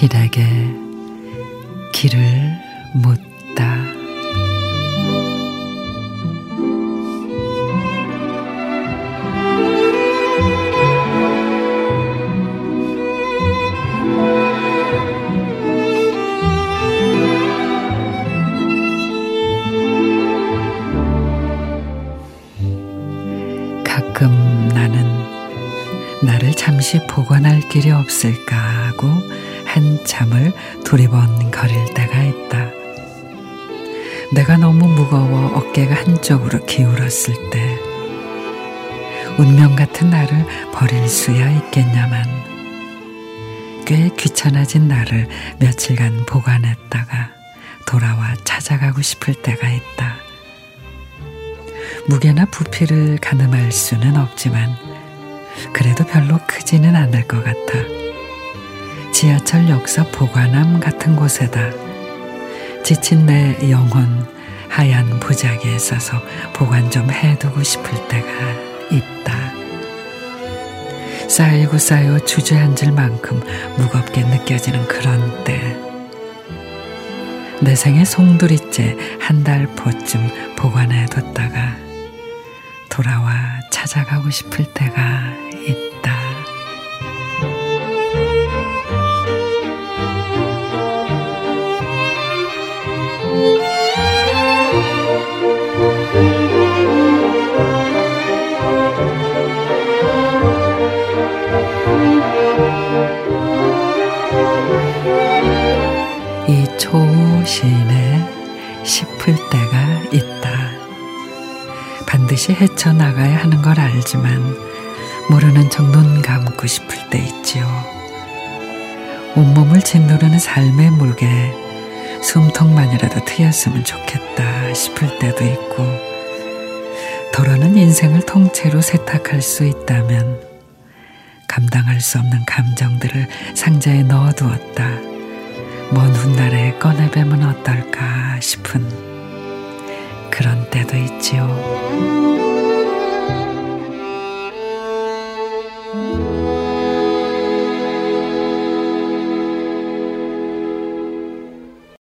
길에게 길을 묻다. 가끔 나는 나를 잠시 보관할 길이 없을까 하고 한참을 두리번거릴 때가 있다. 내가 너무 무거워 어깨가 한쪽으로 기울었을 때 운명 같은 나를 버릴 수야 있겠냐만 꽤 귀찮아진 나를 며칠간 보관했다가 돌아와 찾아가고 싶을 때가 있다. 무게나 부피를 가늠할 수는 없지만 그래도 별로 크지는 않을 것 같아. 지하철 역사 보관함 같은 곳에다 지친 내 영혼 하얀 부작이에 있어서 보관 좀 해두고 싶을 때가 있다. 쌓이고 쌓여 주저앉을 만큼 무겁게 느껴지는 그런 때. 내 생의 송두리째 한 달 포쯤 보관해 뒀다가 돌아와 찾아가고 싶을 때가 있다. 이 초시에 싶을 때가 있다. 반드시 헤쳐나가야 하는 걸 알지만 모르는 척 눈 감고 싶을 때 있지요. 온몸을 짓누르는 삶의 물게 숨통만이라도 트였으면 좋겠다 싶을 때도 있고 더러는 인생을 통째로 세탁할 수 있다면 감당할 수 없는 감정들을 상자에 넣어두었다. 먼 훗날에 꺼내뵈면 어떨까 싶은 때도 있지요.